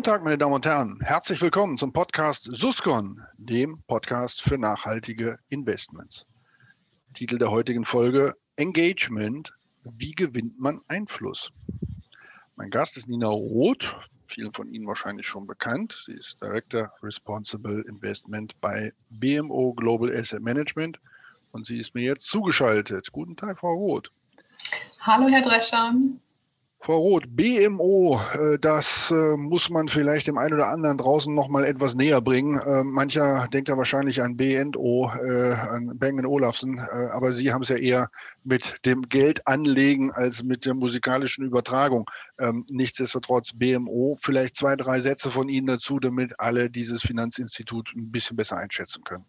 Guten Tag, meine Damen und Herren. Herzlich willkommen zum Podcast Suscon, dem Podcast für nachhaltige Investments. Titel der heutigen Folge Engagement. Wie gewinnt man Einfluss? Mein Gast ist Nina Roth, vielen von Ihnen wahrscheinlich schon bekannt. Sie ist Director Responsible Investment bei BMO Global Asset Management und sie ist mir jetzt zugeschaltet. Guten Tag, Frau Roth. Hallo, Herr Drescher. Frau Roth, BMO, äh, das äh, muss man vielleicht dem einen oder anderen draußen noch mal etwas näher bringen. Äh, mancher denkt ja wahrscheinlich an BNO, an Bang Olufsen, aber Sie haben es ja eher mit dem Geld anlegen als mit der musikalischen Übertragung. Ähm, nichtsdestotrotz BMO, vielleicht zwei, drei Sätze von Ihnen dazu, damit alle dieses Finanzinstitut ein bisschen besser einschätzen können.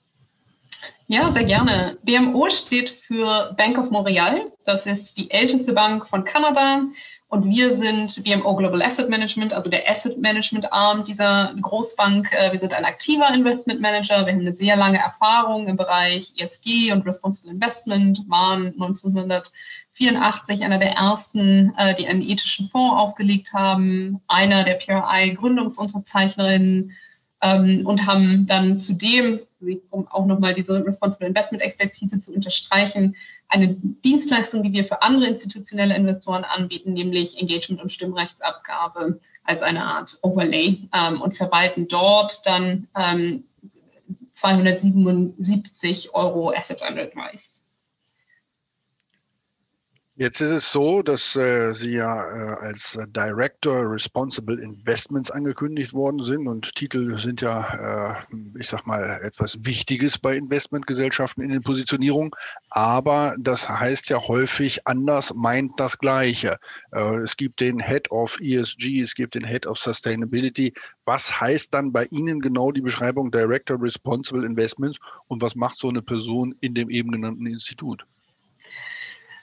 Ja, sehr gerne. BMO steht für Bank of Montreal. Das ist die älteste Bank von Kanada und wir sind BMO Global Asset Management, also der Asset Management Arm dieser Großbank. Äh, wir sind ein aktiver Investment Manager. Wir haben eine sehr lange Erfahrung im Bereich ESG und Responsible Investment, waren 1984 einer der ersten, äh, die einen ethischen Fonds aufgelegt haben, einer der PRI Gründungsunterzeichnerinnen ähm, und haben dann zudem, um auch nochmal diese Responsible Investment Expertise zu unterstreichen, eine Dienstleistung, die wir für andere institutionelle Investoren anbieten, nämlich Engagement und Stimmrechtsabgabe als eine Art Overlay ähm, und verwalten dort dann ähm, 277 Euro Assets under Advice. Jetzt ist es so, dass äh, Sie ja äh, als Director Responsible Investments angekündigt worden sind und Titel sind ja, äh, ich sag mal, etwas Wichtiges bei Investmentgesellschaften in den Positionierungen. Aber das heißt ja häufig anders, meint das Gleiche. Äh, es gibt den Head of ESG, es gibt den Head of Sustainability. Was heißt dann bei Ihnen genau die Beschreibung Director Responsible Investments und was macht so eine Person in dem eben genannten Institut?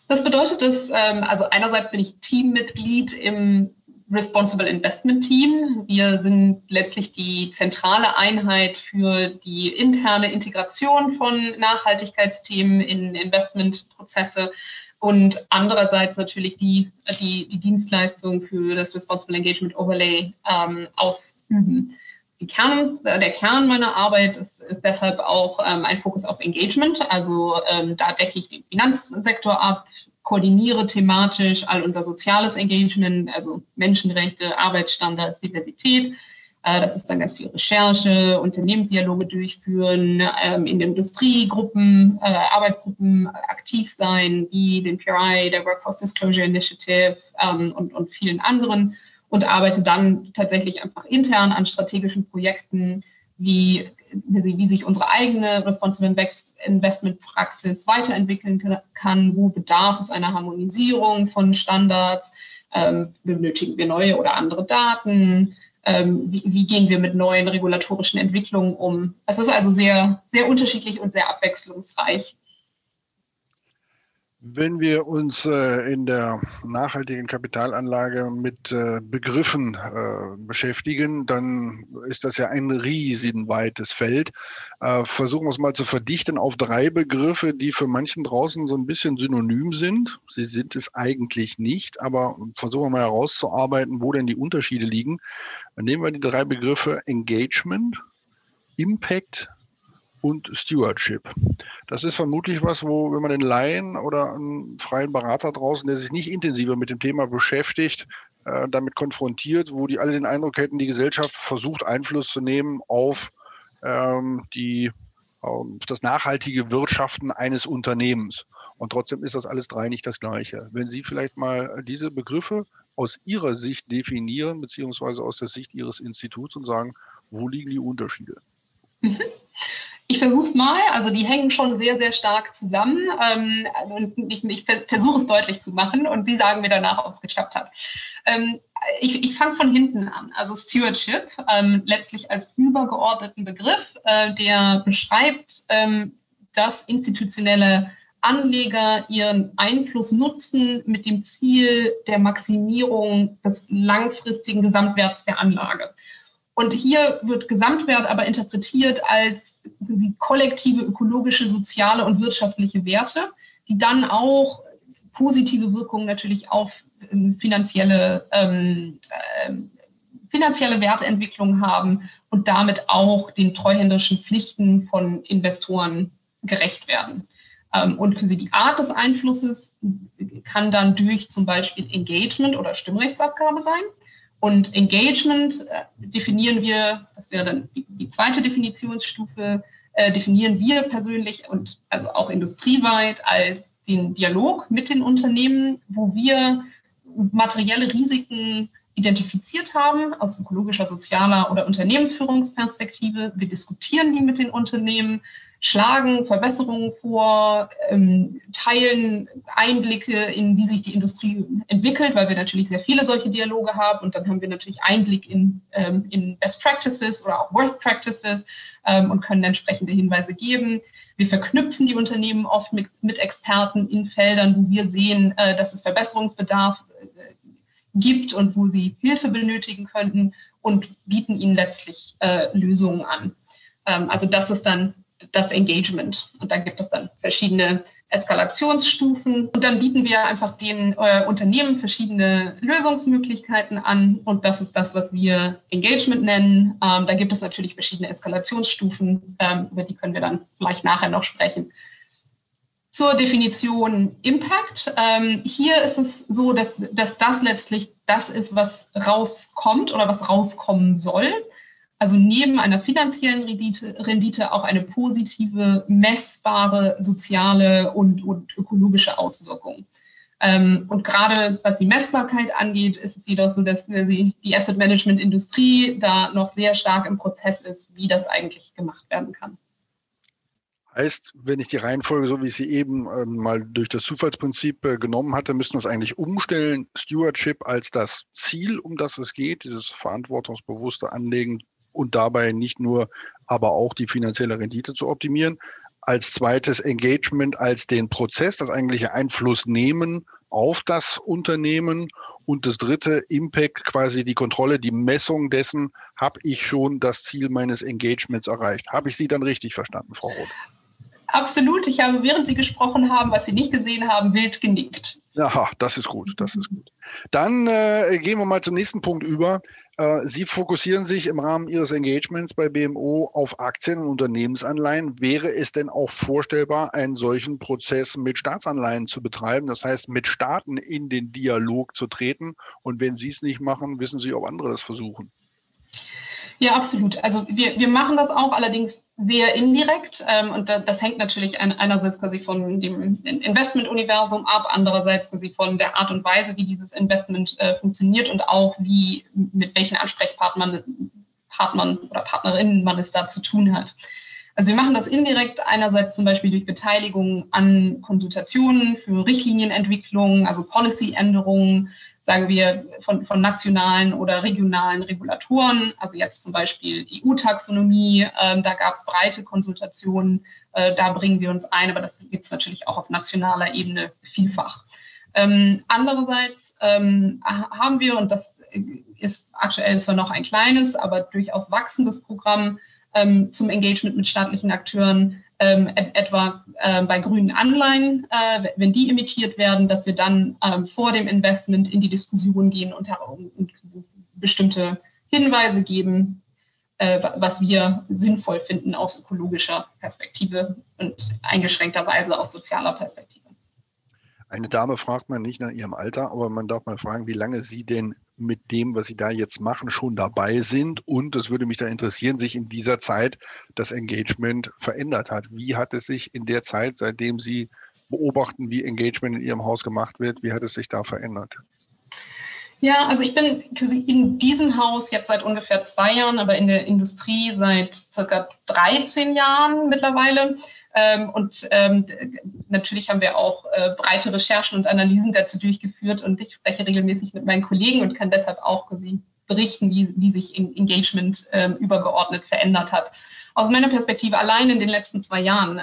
Das bedeutet, dass, ähm, also einerseits bin ich Teammitglied im Responsible Investment Team. Wir sind letztlich die zentrale Einheit für die interne Integration von Nachhaltigkeitsthemen in Investmentprozesse und andererseits natürlich die, die, die Dienstleistung für das Responsible Engagement Overlay ähm, ausüben. Kern, der Kern meiner Arbeit ist, ist deshalb auch ähm, ein Fokus auf Engagement. Also ähm, da decke ich den Finanzsektor ab, koordiniere thematisch all unser soziales Engagement, also Menschenrechte, Arbeitsstandards, Diversität. Äh, das ist dann ganz viel Recherche, Unternehmensdialoge durchführen, ähm, in Industriegruppen, äh, Arbeitsgruppen aktiv sein, wie den PRI, der Workforce Disclosure Initiative ähm, und, und vielen anderen und arbeite dann tatsächlich einfach intern an strategischen Projekten, wie, wie sich unsere eigene Responsible Investment Praxis weiterentwickeln kann, wo bedarf es einer Harmonisierung von Standards, ähm, benötigen wir neue oder andere Daten, ähm, wie, wie, gehen wir mit neuen regulatorischen Entwicklungen um. Es ist also sehr, sehr unterschiedlich und sehr abwechslungsreich. Wenn wir uns äh, in der nachhaltigen Kapitalanlage mit äh, Begriffen äh, beschäftigen, dann ist das ja ein riesenweites Feld. Versuchen wir es mal zu verdichten auf drei Begriffe, die für manchen draußen so ein bisschen synonym sind. Sie sind es eigentlich nicht, aber versuchen wir mal herauszuarbeiten, wo denn die Unterschiede liegen. Dann nehmen wir die drei Begriffe Engagement, Impact und Stewardship. Das ist vermutlich was, wo, wenn man den Laien oder einen freien Berater draußen, der sich nicht intensiver mit dem Thema beschäftigt, äh, damit konfrontiert, wo die alle den Eindruck hätten, die Gesellschaft versucht Einfluss zu nehmen auf ähm, die auf das nachhaltige Wirtschaften eines Unternehmens. Und trotzdem ist das alles drei nicht das Gleiche. Wenn Sie vielleicht mal diese Begriffe aus Ihrer Sicht definieren, beziehungsweise aus der Sicht Ihres Instituts und sagen, wo liegen die Unterschiede? Ich versuche es mal. Also die hängen schon sehr, sehr stark zusammen. Ähm, also ich, ich versuche es deutlich zu machen und Sie sagen mir danach, ob es geklappt hat. Ähm, ich, ich fange von hinten an. Also Stewardship, ähm, letztlich als übergeordneten Begriff, äh, der beschreibt, ähm, dass institutionelle Anleger ihren Einfluss nutzen mit dem Ziel der Maximierung des langfristigen Gesamtwerts der Anlage. Und hier wird Gesamtwert aber interpretiert als kollektive ökologische, soziale und wirtschaftliche Werte, die dann auch positive Wirkungen natürlich auf ähm, finanzielle ähm, äh, finanzielle Wertentwicklung haben und damit auch den treuhänderischen Pflichten von Investoren gerecht werden. Ähm, und die Art des Einflusses kann dann durch zum Beispiel Engagement oder Stimmrechtsabgabe sein. Und Engagement äh, definieren wir, das wäre dann die zweite Definitionsstufe, äh, definieren wir persönlich und also auch industrieweit als den Dialog mit den Unternehmen, wo wir materielle Risiken identifiziert haben aus ökologischer, sozialer oder Unternehmensführungsperspektive. Wir diskutieren die mit den Unternehmen, schlagen Verbesserungen vor, ähm, teilen Einblicke in, wie sich die Industrie entwickelt, weil wir natürlich sehr viele solche Dialoge haben. Und dann haben wir natürlich Einblick in, ähm, in Best Practices oder auch Worst Practices ähm, und können entsprechende Hinweise geben. Wir verknüpfen die Unternehmen oft mit, mit Experten in Feldern, wo wir sehen, äh, dass es Verbesserungsbedarf äh, gibt und wo sie Hilfe benötigen könnten und bieten ihnen letztlich äh, Lösungen an. Ähm, also das ist dann das Engagement. Und da gibt es dann verschiedene Eskalationsstufen. Und dann bieten wir einfach den äh, Unternehmen verschiedene Lösungsmöglichkeiten an. Und das ist das, was wir Engagement nennen. Ähm, da gibt es natürlich verschiedene Eskalationsstufen. Ähm, über die können wir dann vielleicht nachher noch sprechen. Zur Definition Impact. Ähm, hier ist es so, dass, dass das letztlich das ist, was rauskommt oder was rauskommen soll. Also neben einer finanziellen Rendite, Rendite auch eine positive, messbare soziale und, und ökologische Auswirkung. Ähm, und gerade was die Messbarkeit angeht, ist es jedoch so, dass die Asset Management Industrie da noch sehr stark im Prozess ist, wie das eigentlich gemacht werden kann. Heißt, wenn ich die Reihenfolge, so wie ich sie eben ähm, mal durch das Zufallsprinzip äh, genommen hatte, müssten wir es eigentlich umstellen. Stewardship als das Ziel, um das es geht, dieses verantwortungsbewusste Anlegen und dabei nicht nur, aber auch die finanzielle Rendite zu optimieren. Als zweites Engagement als den Prozess, das eigentliche Einfluss nehmen auf das Unternehmen. Und das dritte, Impact, quasi die Kontrolle, die Messung dessen, habe ich schon das Ziel meines Engagements erreicht. Habe ich Sie dann richtig verstanden, Frau Roth? Absolut. Ich habe, während Sie gesprochen haben, was Sie nicht gesehen haben, wild genickt. Aha, das ist gut, das ist gut. Dann äh, gehen wir mal zum nächsten Punkt über. Äh, Sie fokussieren sich im Rahmen Ihres Engagements bei BMO auf Aktien und Unternehmensanleihen. Wäre es denn auch vorstellbar, einen solchen Prozess mit Staatsanleihen zu betreiben? Das heißt, mit Staaten in den Dialog zu treten? Und wenn Sie es nicht machen, wissen Sie, ob andere das versuchen? Ja, absolut. Also wir, wir machen das auch allerdings sehr indirekt ähm, und da, das hängt natürlich ein, einerseits quasi von dem Investmentuniversum ab, andererseits quasi von der Art und Weise, wie dieses Investment äh, funktioniert und auch wie mit welchen Ansprechpartnern Partnern oder Partnerinnen man es da zu tun hat. Also wir machen das indirekt einerseits zum Beispiel durch Beteiligung an Konsultationen für Richtlinienentwicklung, also Policy-Änderungen, sagen wir, von, von nationalen oder regionalen Regulatoren, also jetzt zum Beispiel die EU-Taxonomie, äh, da gab es breite Konsultationen, äh, da bringen wir uns ein, aber das gibt es natürlich auch auf nationaler Ebene vielfach. Ähm, andererseits ähm, haben wir, und das ist aktuell zwar noch ein kleines, aber durchaus wachsendes Programm ähm, zum Engagement mit staatlichen Akteuren, ähm, etwa äh, bei grünen Anleihen, äh, wenn die emittiert werden, dass wir dann ähm, vor dem Investment in die Diskussion gehen und, und bestimmte Hinweise geben, äh, was wir sinnvoll finden aus ökologischer Perspektive und eingeschränkterweise aus sozialer Perspektive. Eine Dame fragt man nicht nach ihrem Alter, aber man darf mal fragen, wie lange sie denn mit dem, was Sie da jetzt machen, schon dabei sind. Und es würde mich da interessieren, sich in dieser Zeit das Engagement verändert hat. Wie hat es sich in der Zeit, seitdem Sie beobachten, wie Engagement in Ihrem Haus gemacht wird, wie hat es sich da verändert? Ja, also ich bin in diesem Haus jetzt seit ungefähr zwei Jahren, aber in der Industrie seit circa 13 Jahren mittlerweile. Ähm, und ähm, natürlich haben wir auch äh, breite Recherchen und Analysen dazu durchgeführt und ich spreche regelmäßig mit meinen Kollegen und kann deshalb auch berichten, wie, wie sich Engagement ähm, übergeordnet verändert hat. Aus meiner Perspektive allein in den letzten zwei Jahren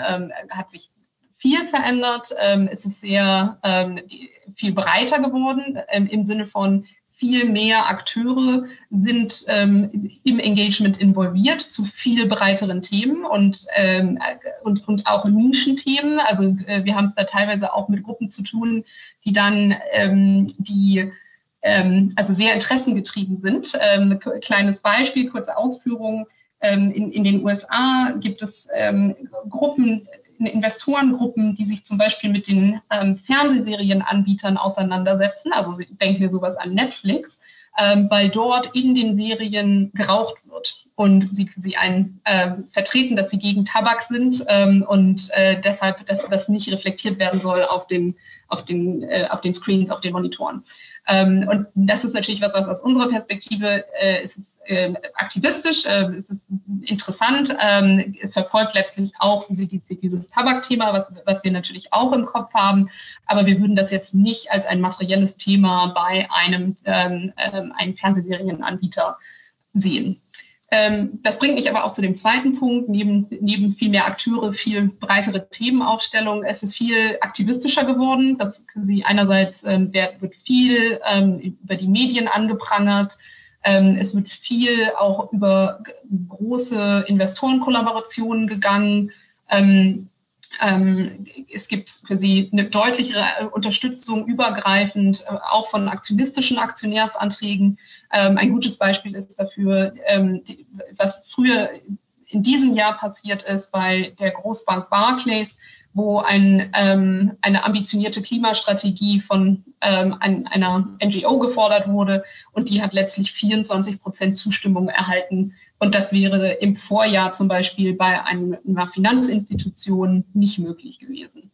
hat sich viel verändert. Es ist sehr viel breiter geworden im Sinne von viel mehr Akteure sind ähm, im Engagement involviert zu viel breiteren Themen und, ähm, und, und auch Nischenthemen. Also äh, wir haben es da teilweise auch mit Gruppen zu tun, die dann ähm, die ähm, also sehr interessengetrieben sind. Ähm, kleines Beispiel, kurze Ausführungen. Ähm, in, in den USA gibt es Gruppen, Investorengruppen, die sich zum Beispiel mit den ähm, Fernsehserienanbietern auseinandersetzen. Also denken wir sowas an Netflix, ähm, weil dort in den Serien geraucht wird und sie, sie ein, äh, vertreten, dass sie gegen Tabak sind ähm, und äh, deshalb, dass das nicht reflektiert werden soll auf den, auf den, äh, auf den Screens, auf den Monitoren. Ähm, und das ist natürlich was, was aus unserer Perspektive äh, ist es, äh, aktivistisch, äh, es ist interessant. Ähm, es verfolgt letztlich auch diese, dieses Tabakthema, was, was wir natürlich auch im Kopf haben. Aber wir würden das jetzt nicht als ein materielles Thema bei einem, ähm, ähm einem Fernsehserienanbieter sehen. Ähm, das bringt mich aber auch zu dem zweiten Punkt, neben, neben viel mehr Akteure, viel breitere Themenaufstellung. Es ist viel aktivistischer geworden. Das sie einerseits ähm, wird viel ähm, über die Medien angeprangert. Ähm, es wird viel auch über große Investorenkollaborationen gegangen. Ähm, es gibt für sie eine deutlichere Unterstützung übergreifend, äh, auch von aktivistischen Aktionärsanträgen. Ähm, ein gutes Beispiel ist dafür, ähm, was früher in diesem Jahr passiert ist bei der Großbank Barclays, wo ein, ähm, eine ambitionierte Klimastrategie von ähm, ein, einer NGO gefordert wurde und die hat letztlich 24 Prozent Zustimmung erhalten. Und das wäre im Vorjahr zum Beispiel bei einer Finanzinstitution nicht möglich gewesen.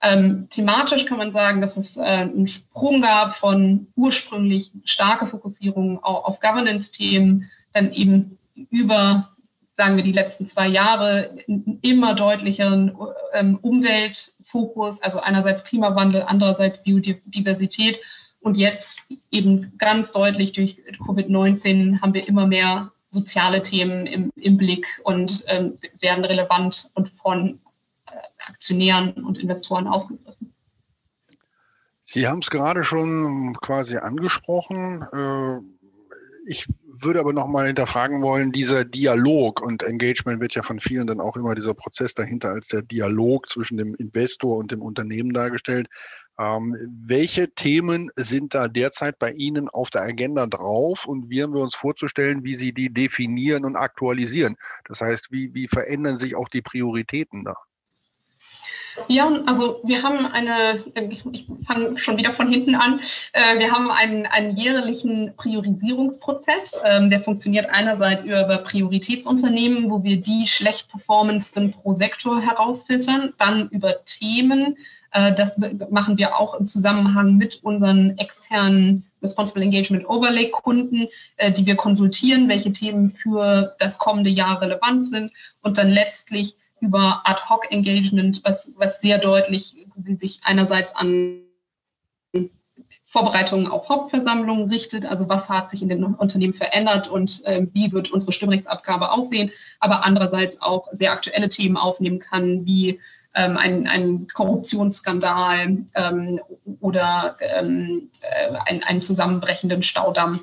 Ähm, thematisch kann man sagen, dass es äh, einen Sprung gab von ursprünglich starke Fokussierung auf, auf Governance-Themen, dann eben über sagen wir, die letzten zwei Jahre immer deutlicheren ähm, Umweltfokus, also einerseits Klimawandel, andererseits Biodiversität. Und jetzt eben ganz deutlich durch Covid-19 haben wir immer mehr soziale Themen im, im Blick und ähm, werden relevant und von äh, Aktionären und Investoren aufgegriffen. Sie haben es gerade schon quasi angesprochen. Äh, ich würde aber nochmal hinterfragen wollen, dieser Dialog und Engagement wird ja von vielen dann auch immer dieser Prozess dahinter als der Dialog zwischen dem Investor und dem Unternehmen dargestellt. Ähm, welche Themen sind da derzeit bei Ihnen auf der Agenda drauf und wie haben wir uns vorzustellen, wie Sie die definieren und aktualisieren? Das heißt, wie, wie verändern sich auch die Prioritäten da? Ja, also wir haben eine, ich fange schon wieder von hinten an, äh, wir haben einen, einen jährlichen Priorisierungsprozess, ähm, der funktioniert einerseits über Prioritätsunternehmen, wo wir die schlecht performendsten pro Sektor herausfiltern, dann über Themen, äh, das machen wir auch im Zusammenhang mit unseren externen Responsible Engagement Overlay Kunden, äh, die wir konsultieren, welche Themen für das kommende Jahr relevant sind. Und dann letztlich über Ad-Hoc-Engagement, was, was sehr deutlich sich einerseits an Vorbereitungen auf Hauptversammlungen richtet, also was hat sich in den Unternehmen verändert und äh, wie wird unsere Stimmrechtsabgabe aussehen, aber andererseits auch sehr aktuelle Themen aufnehmen kann, wie ähm, ein, ein Korruptionsskandal ähm, oder ähm, äh, ein, einen zusammenbrechenden Staudamm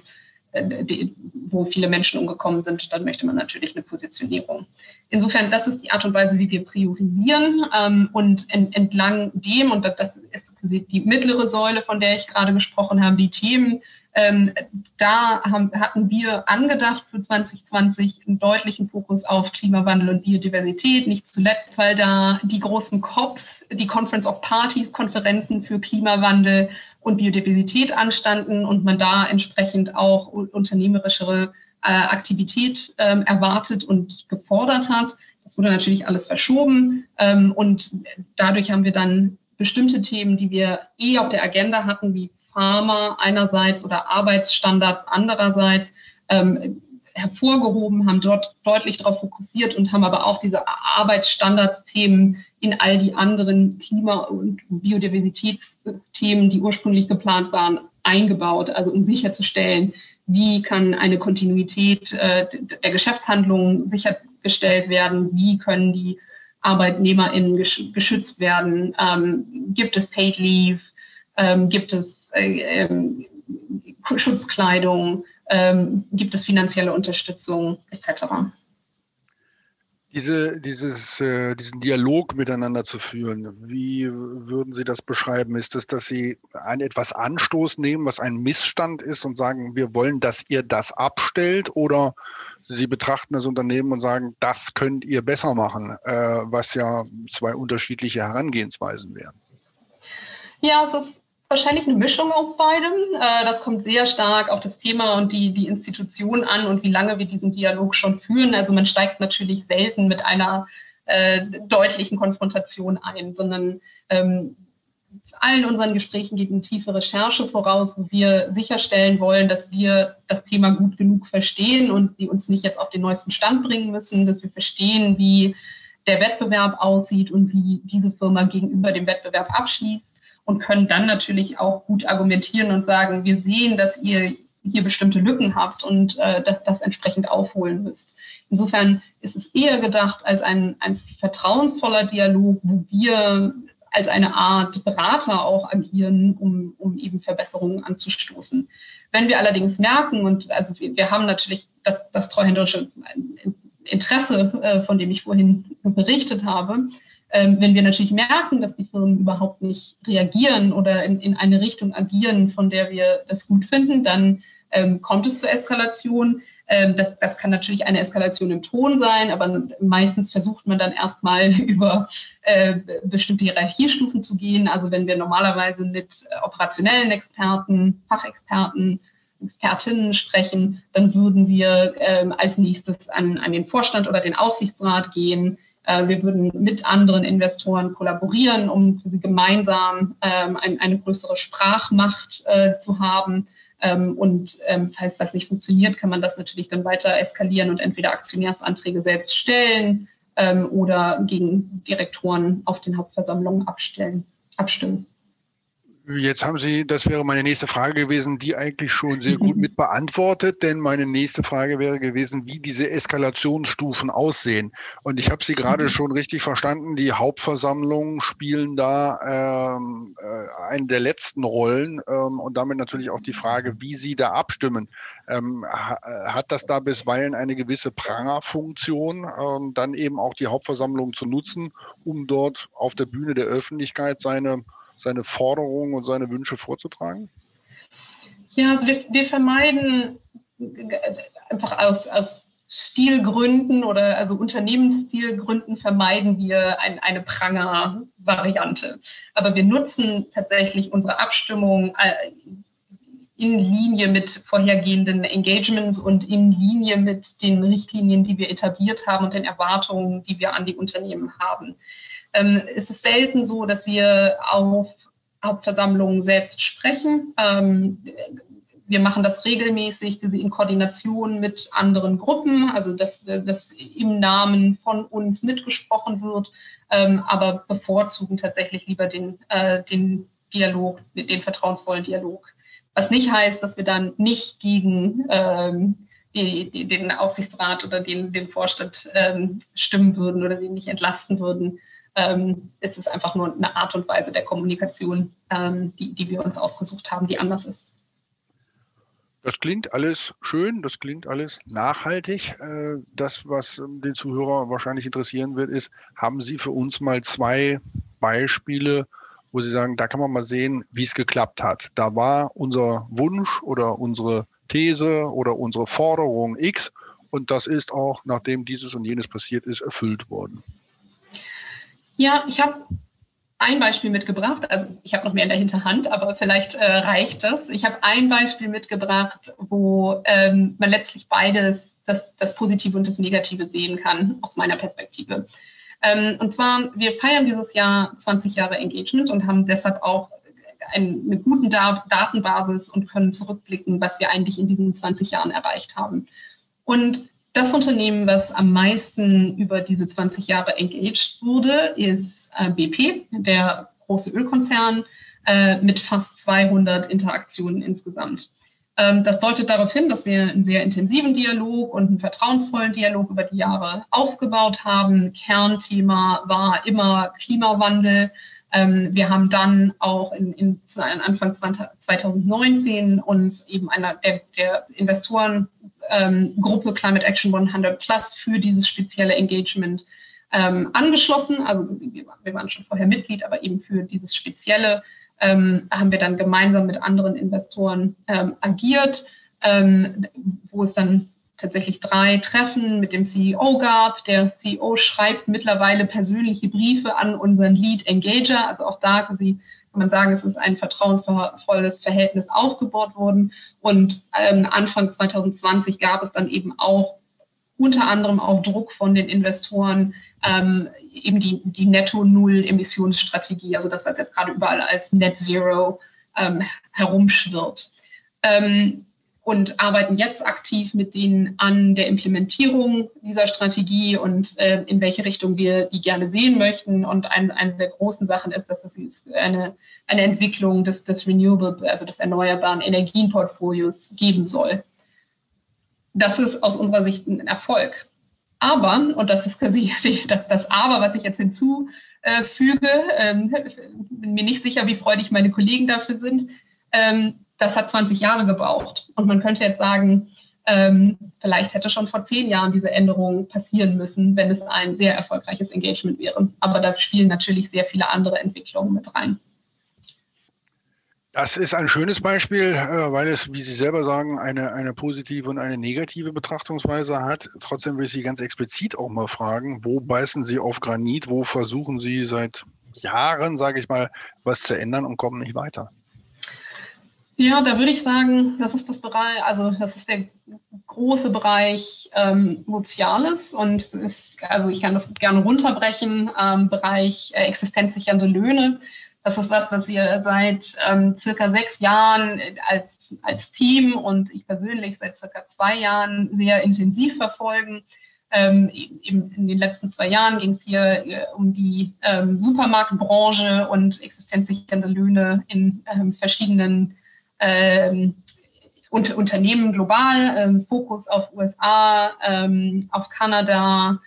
die, wo viele Menschen umgekommen sind, dann möchte man natürlich eine Positionierung. Insofern, das ist die Art und Weise, wie wir priorisieren. Ähm, und en, entlang dem, und das ist die mittlere Säule, von der ich gerade gesprochen habe, die Themen, ähm, da haben, hatten wir angedacht für 2020 einen deutlichen Fokus auf Klimawandel und Biodiversität, nicht zuletzt, weil da die großen COPs, die Conference of Parties, Konferenzen für Klimawandel und Biodiversität anstanden und man da entsprechend auch unternehmerischere äh, Aktivität ähm, erwartet und gefordert hat. Das wurde natürlich alles verschoben ähm, und dadurch haben wir dann bestimmte Themen, die wir eh auf der Agenda hatten, wie Pharma einerseits oder Arbeitsstandards andererseits, ähm, hervorgehoben, haben dort deutlich darauf fokussiert und haben aber auch diese Arbeitsstandardsthemen in all die anderen Klima- und Biodiversitätsthemen, die ursprünglich geplant waren, eingebaut, also um sicherzustellen, wie kann eine Kontinuität äh, der Geschäftshandlungen sichergestellt werden, wie können die ArbeitnehmerInnen geschützt werden, ähm, gibt es Paid Leave, ähm, gibt es äh, äh, Schutzkleidung, ähm, gibt es finanzielle Unterstützung etc. Diese, dieses, äh, diesen Dialog miteinander zu führen, wie würden Sie das beschreiben? Ist es, dass Sie ein etwas Anstoß nehmen, was ein Missstand ist und sagen, wir wollen, dass ihr das abstellt? Oder Sie betrachten das Unternehmen und sagen, das könnt ihr besser machen, äh, was ja zwei unterschiedliche Herangehensweisen wären? Ja, es ist wahrscheinlich eine Mischung aus beidem. Äh, das kommt sehr stark auf das Thema und die, die Institution an und wie lange wir diesen Dialog schon führen. Also man steigt natürlich selten mit einer äh, deutlichen Konfrontation ein, sondern ähm, allen unseren Gesprächen geht eine tiefe Recherche voraus, wo wir sicherstellen wollen, dass wir das Thema gut genug verstehen und die uns nicht jetzt auf den neuesten Stand bringen müssen, dass wir verstehen, wie der Wettbewerb aussieht und wie diese Firma gegenüber dem Wettbewerb abschließt und können dann natürlich auch gut argumentieren und sagen, wir sehen, dass ihr hier bestimmte Lücken habt und äh, das, das entsprechend aufholen müsst. Insofern ist es eher gedacht als ein, ein vertrauensvoller Dialog, wo wir als eine Art Berater auch agieren, um, um eben Verbesserungen anzustoßen. Wenn wir allerdings merken, und also wir, wir haben natürlich das, das treuhänderische Interesse, äh, von dem ich vorhin berichtet habe, wenn wir natürlich merken, dass die Firmen überhaupt nicht reagieren oder in, in eine Richtung agieren, von der wir das gut finden, dann ähm, kommt es zur Eskalation. Ähm, das, das kann natürlich eine Eskalation im Ton sein, aber meistens versucht man dann erstmal über äh, bestimmte Hierarchiestufen zu gehen. Also wenn wir normalerweise mit operationellen Experten, Fachexperten, Expertinnen sprechen, dann würden wir ähm, als nächstes an, an den Vorstand oder den Aufsichtsrat gehen wir würden mit anderen Investoren kollaborieren, um gemeinsam ähm, ein, eine größere Sprachmacht äh, zu haben. Ähm, und ähm, falls das nicht funktioniert, kann man das natürlich dann weiter eskalieren und entweder Aktionärsanträge selbst stellen oder gegen Direktoren auf den Hauptversammlungen abstellen, abstimmen. Jetzt haben Sie, das wäre meine nächste Frage gewesen, die eigentlich schon sehr gut mit beantwortet, denn meine nächste Frage wäre gewesen, wie diese Eskalationsstufen aussehen. Und ich habe Sie gerade mhm. schon richtig verstanden, die Hauptversammlungen spielen da ähm, äh, eine der letzten Rollen ähm, und damit natürlich auch die Frage, wie Sie da abstimmen. Ähm, hat das da bisweilen eine gewisse Prangerfunktion, ähm, dann eben auch die Hauptversammlung zu nutzen, um dort auf der Bühne der Öffentlichkeit seine seine Forderungen und seine Wünsche vorzutragen? Ja, also wir, wir vermeiden einfach aus, aus Stilgründen oder also Unternehmensstilgründen vermeiden wir ein, eine Pranger-Variante. Aber wir nutzen tatsächlich unsere Abstimmung äh, in Linie mit vorhergehenden Engagements und in Linie mit den Richtlinien, die wir etabliert haben und den Erwartungen, die wir an die Unternehmen haben. Ähm, es ist selten so, dass wir auf Hauptversammlungen selbst sprechen. Ähm, wir machen das regelmäßig in Koordination mit anderen Gruppen, also dass, dass im Namen von uns mitgesprochen wird, ähm, aber bevorzugen tatsächlich lieber den, äh, den Dialog, den vertrauensvollen Dialog. Was nicht heißt, dass wir dann nicht gegen ähm, die, die, den Aufsichtsrat oder den, den Vorstand ähm, stimmen würden oder den nicht entlasten würden. Ähm, es ist einfach nur eine Art und Weise der Kommunikation, ähm, die, die wir uns ausgesucht haben, die anders ist. Das klingt alles schön, das klingt alles nachhaltig. Äh, das, was den Zuhörer wahrscheinlich interessieren wird, ist, haben Sie für uns mal zwei Beispiele, wo Sie sagen, da kann man mal sehen, wie es geklappt hat. Da war unser Wunsch oder unsere These oder unsere Forderung X und das ist auch, nachdem dieses und jenes passiert ist, erfüllt worden. Ja, ich habe ein Beispiel mitgebracht. Also ich habe noch mehr in der Hinterhand, aber vielleicht äh, reicht das. Ich habe ein Beispiel mitgebracht, wo ähm, man letztlich beides, das, das Positive und das Negative sehen kann, aus meiner Perspektive. Ähm, und zwar, wir feiern dieses Jahr 20 Jahre Engagement und haben deshalb auch eine, eine gute Datenbasis und können zurückblicken, was wir eigentlich in diesen 20 Jahren erreicht haben. Und das Unternehmen, was am meisten über diese 20 Jahre engaged wurde, ist äh, BP, der große Ölkonzern äh, mit fast 200 Interaktionen insgesamt. Ähm, das deutet darauf hin, dass wir einen sehr intensiven Dialog und einen vertrauensvollen Dialog über die Jahre aufgebaut haben. Kernthema war immer Klimawandel. Ähm, wir haben dann auch in, in Anfang 2019 uns eben einer der, der Investoren ähm, Gruppe Climate Action 100 Plus für dieses spezielle Engagement ähm, angeschlossen. Also wir, waren schon vorher Mitglied, aber eben für dieses spezielle ähm, haben wir dann gemeinsam mit anderen Investoren ähm, agiert, ähm, wo es dann tatsächlich drei Treffen mit dem CEO gab. Der CEO schreibt mittlerweile persönliche Briefe an unseren Lead Engager. Also auch da sie, kann man sagen, es ist ein vertrauensvolles Verhältnis aufgebaut worden. Und ähm, Anfang 2020 gab es dann eben auch unter anderem auch Druck von den Investoren, ähm, eben die, die Netto-Null-Emissionsstrategie, also das, was jetzt gerade überall als Net Zero ähm, herumschwirrt. Ähm, und arbeiten jetzt aktiv mit denen an der Implementierung dieser Strategie und äh, in welche Richtung wir die gerne sehen möchten. Und ein, eine der großen Sachen ist, dass es eine, eine Entwicklung des, des Renewable, also des erneuerbaren Energienportfolios geben soll. Das ist aus unserer Sicht ein Erfolg. Aber, und das ist quasi das, das Aber, was ich jetzt hinzufüge, ähm, bin mir nicht sicher, wie freudig meine Kollegen dafür sind, ähm, das hat 20 Jahre gebraucht. Und man könnte jetzt sagen, ähm, vielleicht hätte schon vor zehn Jahren diese Änderung passieren müssen, wenn es ein sehr erfolgreiches Engagement wäre. Aber da spielen natürlich sehr viele andere Entwicklungen mit rein. Das ist ein schönes Beispiel, äh, weil es, wie Sie selber sagen, eine, eine positive und eine negative Betrachtungsweise hat. Trotzdem will ich Sie ganz explizit auch mal fragen, wo beißen Sie auf Granit, wo versuchen Sie seit Jahren, sage ich mal, was zu ändern und kommen nicht weiter? Ja, da würde ich sagen, das ist das Bereich, also das ist der große Bereich ähm, Soziales und ist, also ich kann das gerne runterbrechen, ähm, Bereich äh, existenzsichernde Löhne. Das ist was, was wir seit ähm, circa sechs Jahren als, als Team und ich persönlich seit circa zwei Jahren sehr intensiv verfolgen. Ähm, in, in den letzten zwei Jahren ging es hier äh, um die ähm, Supermarktbranche und existenzsichernde Löhne in ähm, verschiedenen und Unternehmen global, ähm, Fokus auf USA, ähm, auf Kanada,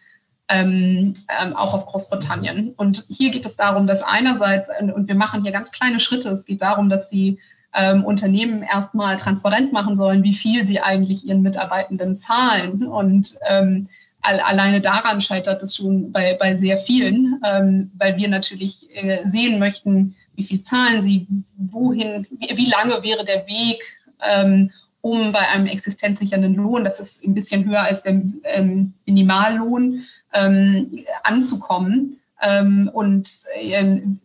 ähm, ähm, auch auf Großbritannien. Und hier geht es darum, dass einerseits, und wir machen hier ganz kleine Schritte, es geht darum, dass die ähm, Unternehmen erstmal transparent machen sollen, wie viel sie eigentlich ihren Mitarbeitenden zahlen. Und ähm, alleine daran scheitert es schon bei, bei sehr vielen, ähm, weil wir natürlich äh, sehen möchten, wie viel zahlen sie, wohin, wie, lange wäre der Weg, ähm, um bei einem existenzsichernden Lohn, das ist ein bisschen höher als der ähm, Minimallohn, ähm, anzukommen. Und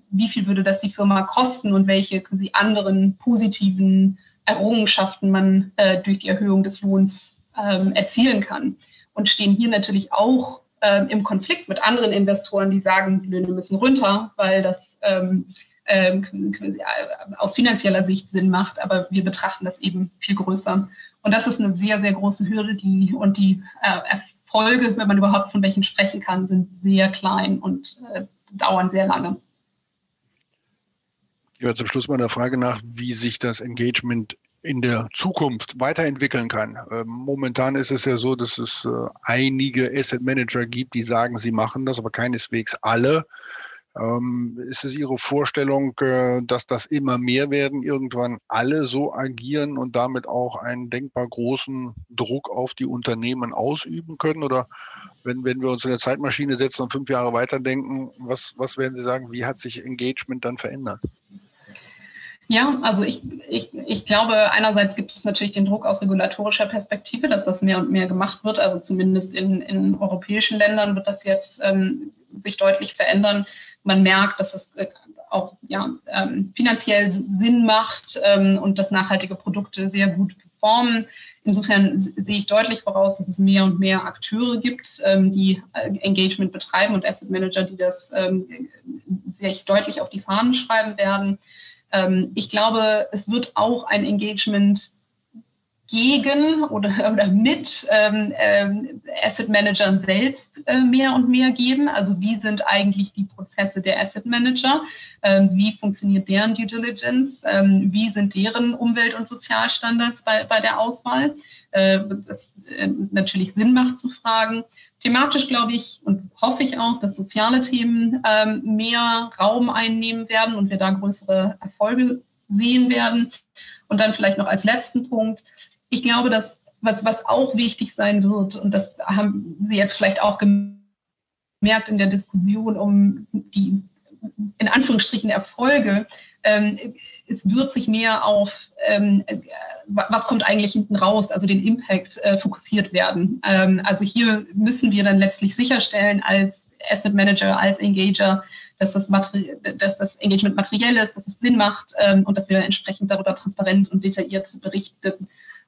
wie viel würde das die Firma kosten und welche quasi anderen positiven Errungenschaften man äh, durch die Erhöhung des Lohns erzielen kann. Und stehen hier natürlich auch im Konflikt mit anderen Investoren, die sagen, Löhne müssen runter, weil das aus finanzieller Sicht Sinn macht, aber wir betrachten das eben viel größer. Und das ist eine sehr, sehr große Hürde, die und die äh, Erfolge, wenn man überhaupt von welchen sprechen kann, sind sehr klein und äh, dauern sehr lange. Ja, zum Schluss mal eine Frage nach, wie sich das Engagement in der Zukunft weiterentwickeln kann. Ähm, momentan ist es ja so, dass es äh, einige Asset Manager gibt, die sagen, sie machen das, aber keineswegs alle. Ähm, ist es Ihre Vorstellung, äh, dass das immer mehr werden, irgendwann alle so agieren und damit auch einen denkbar großen Druck auf die Unternehmen ausüben können? Oder wenn, wenn wir uns in eine Zeitmaschine setzen und fünf Jahre weiterdenken, was, was werden Sie sagen, wie hat sich Engagement dann verändert? Ja, also ich, ich, ich glaube, einerseits gibt es natürlich den Druck aus regulatorischer Perspektive, dass das mehr und mehr gemacht wird. Also zumindest in, in europäischen Ländern wird das jetzt ähm, sich deutlich verändern man merkt, dass es äh, auch ja, ähm, finanziell Sinn macht ähm, und dass nachhaltige Produkte sehr gut performen. Insofern sehe ich deutlich voraus, dass es mehr und mehr Akteure gibt, ähm, die äh, Engagement betreiben und Asset Manager, die das sich deutlich auf die Fahnen schreiben werden. Ich glaube, es wird auch ein Engagement gegen oder, oder mit ähm, Asset Managern selbst äh, mehr und mehr geben. Also wie sind eigentlich die Prozesse der Asset Manager? Ähm, wie funktioniert deren Due Diligence? Ähm, wie sind deren Umwelt- und Sozialstandards bei, bei der Auswahl? Äh, das äh, natürlich Sinn macht zu fragen. Thematisch glaube ich und hoffe ich auch, dass soziale Themen ähm, mehr Raum einnehmen werden und wir da größere Erfolge sehen werden. Und dann vielleicht noch als letzten Punkt, ich glaube, dass was, was auch wichtig sein wird, und das haben Sie jetzt vielleicht auch gemerkt in der Diskussion um die in Anführungsstrichen Erfolge, ähm, es wird sich mehr auf, ähm, was kommt eigentlich hinten raus, also den Impact äh, fokussiert werden. Ähm, also hier müssen wir dann letztlich sicherstellen als Asset Manager, als Engager, dass das, dass das Engagement materiell ist, dass es Sinn macht ähm, und dass wir entsprechend darüber transparent und detailliert berichten.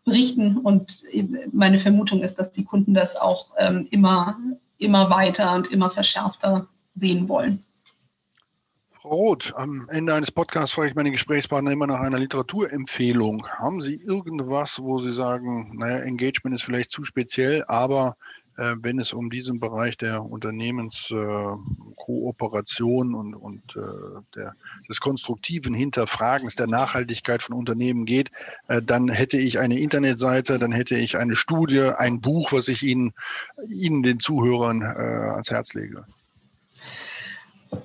Berichten. Und meine Vermutung ist, dass die Kunden das auch ähm, immer, immer weiter und immer verschärfter sehen wollen. Roth, am Ende eines Podcasts frage ich meine Gesprächspartner immer nach einer Literaturempfehlung. Haben Sie irgendwas, wo Sie sagen, naja, Engagement ist vielleicht zu speziell, aber wenn es um diesen Bereich der Unternehmenskooperation äh, und, und äh, der, des konstruktiven Hinterfragens der Nachhaltigkeit von Unternehmen geht, äh, dann hätte ich eine Internetseite, dann hätte ich eine Studie, ein Buch, was ich Ihnen, Ihnen den Zuhörern äh, ans Herz lege.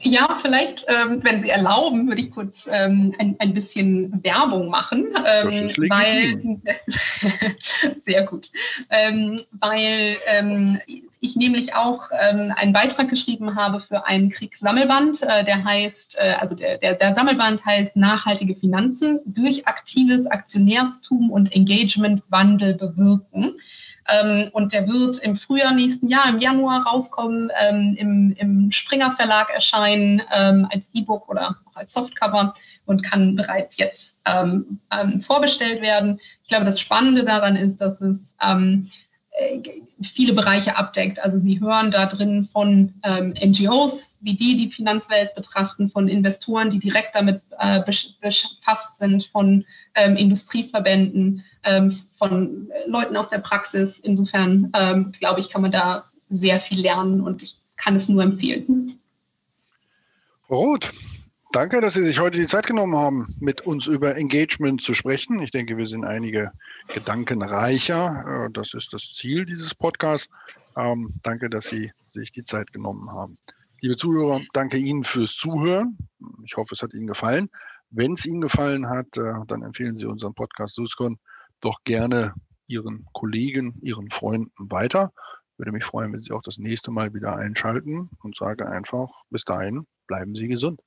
Ja, vielleicht, ähm, wenn Sie erlauben, würde ich kurz ähm, ein, ein bisschen Werbung machen, ähm, weil sehr gut, ähm, weil ähm, ich nämlich auch ähm, einen Beitrag geschrieben habe für einen Kriegssammelband, äh, der heißt, äh, also der, der, der Sammelband heißt Nachhaltige Finanzen durch aktives Aktionärstum und Engagementwandel bewirken. Ähm, und der wird im Frühjahr nächsten Jahr, im Januar rauskommen, ähm, im, im Springer Verlag erscheinen, ähm, als E-Book oder auch als Softcover und kann bereits jetzt ähm, ähm, vorbestellt werden. Ich glaube, das Spannende daran ist, dass es ähm, äh, viele Bereiche abdeckt. Also Sie hören da drin von ähm, NGOs, wie die die Finanzwelt betrachten, von Investoren, die direkt damit äh, befasst sind, von ähm, Industrieverbänden, ähm, von Leuten aus der Praxis. Insofern, ähm, glaube ich, kann man da sehr viel lernen und ich kann es nur empfehlen. Roth, danke, dass Sie sich heute die Zeit genommen haben, mit uns über Engagement zu sprechen. Ich denke, wir sind einige Gedanken reicher. Äh, das ist das Ziel dieses Podcasts. Ähm, danke, dass Sie sich die Zeit genommen haben. Liebe Zuhörer, danke Ihnen fürs Zuhören. Ich hoffe, es hat Ihnen gefallen. Wenn es Ihnen gefallen hat, äh, dann empfehlen Sie unseren Podcast Suscon doch gerne Ihren Kollegen, Ihren Freunden weiter. Würde mich freuen, wenn Sie auch das nächste Mal wieder einschalten und sage einfach, bis dahin, bleiben Sie gesund.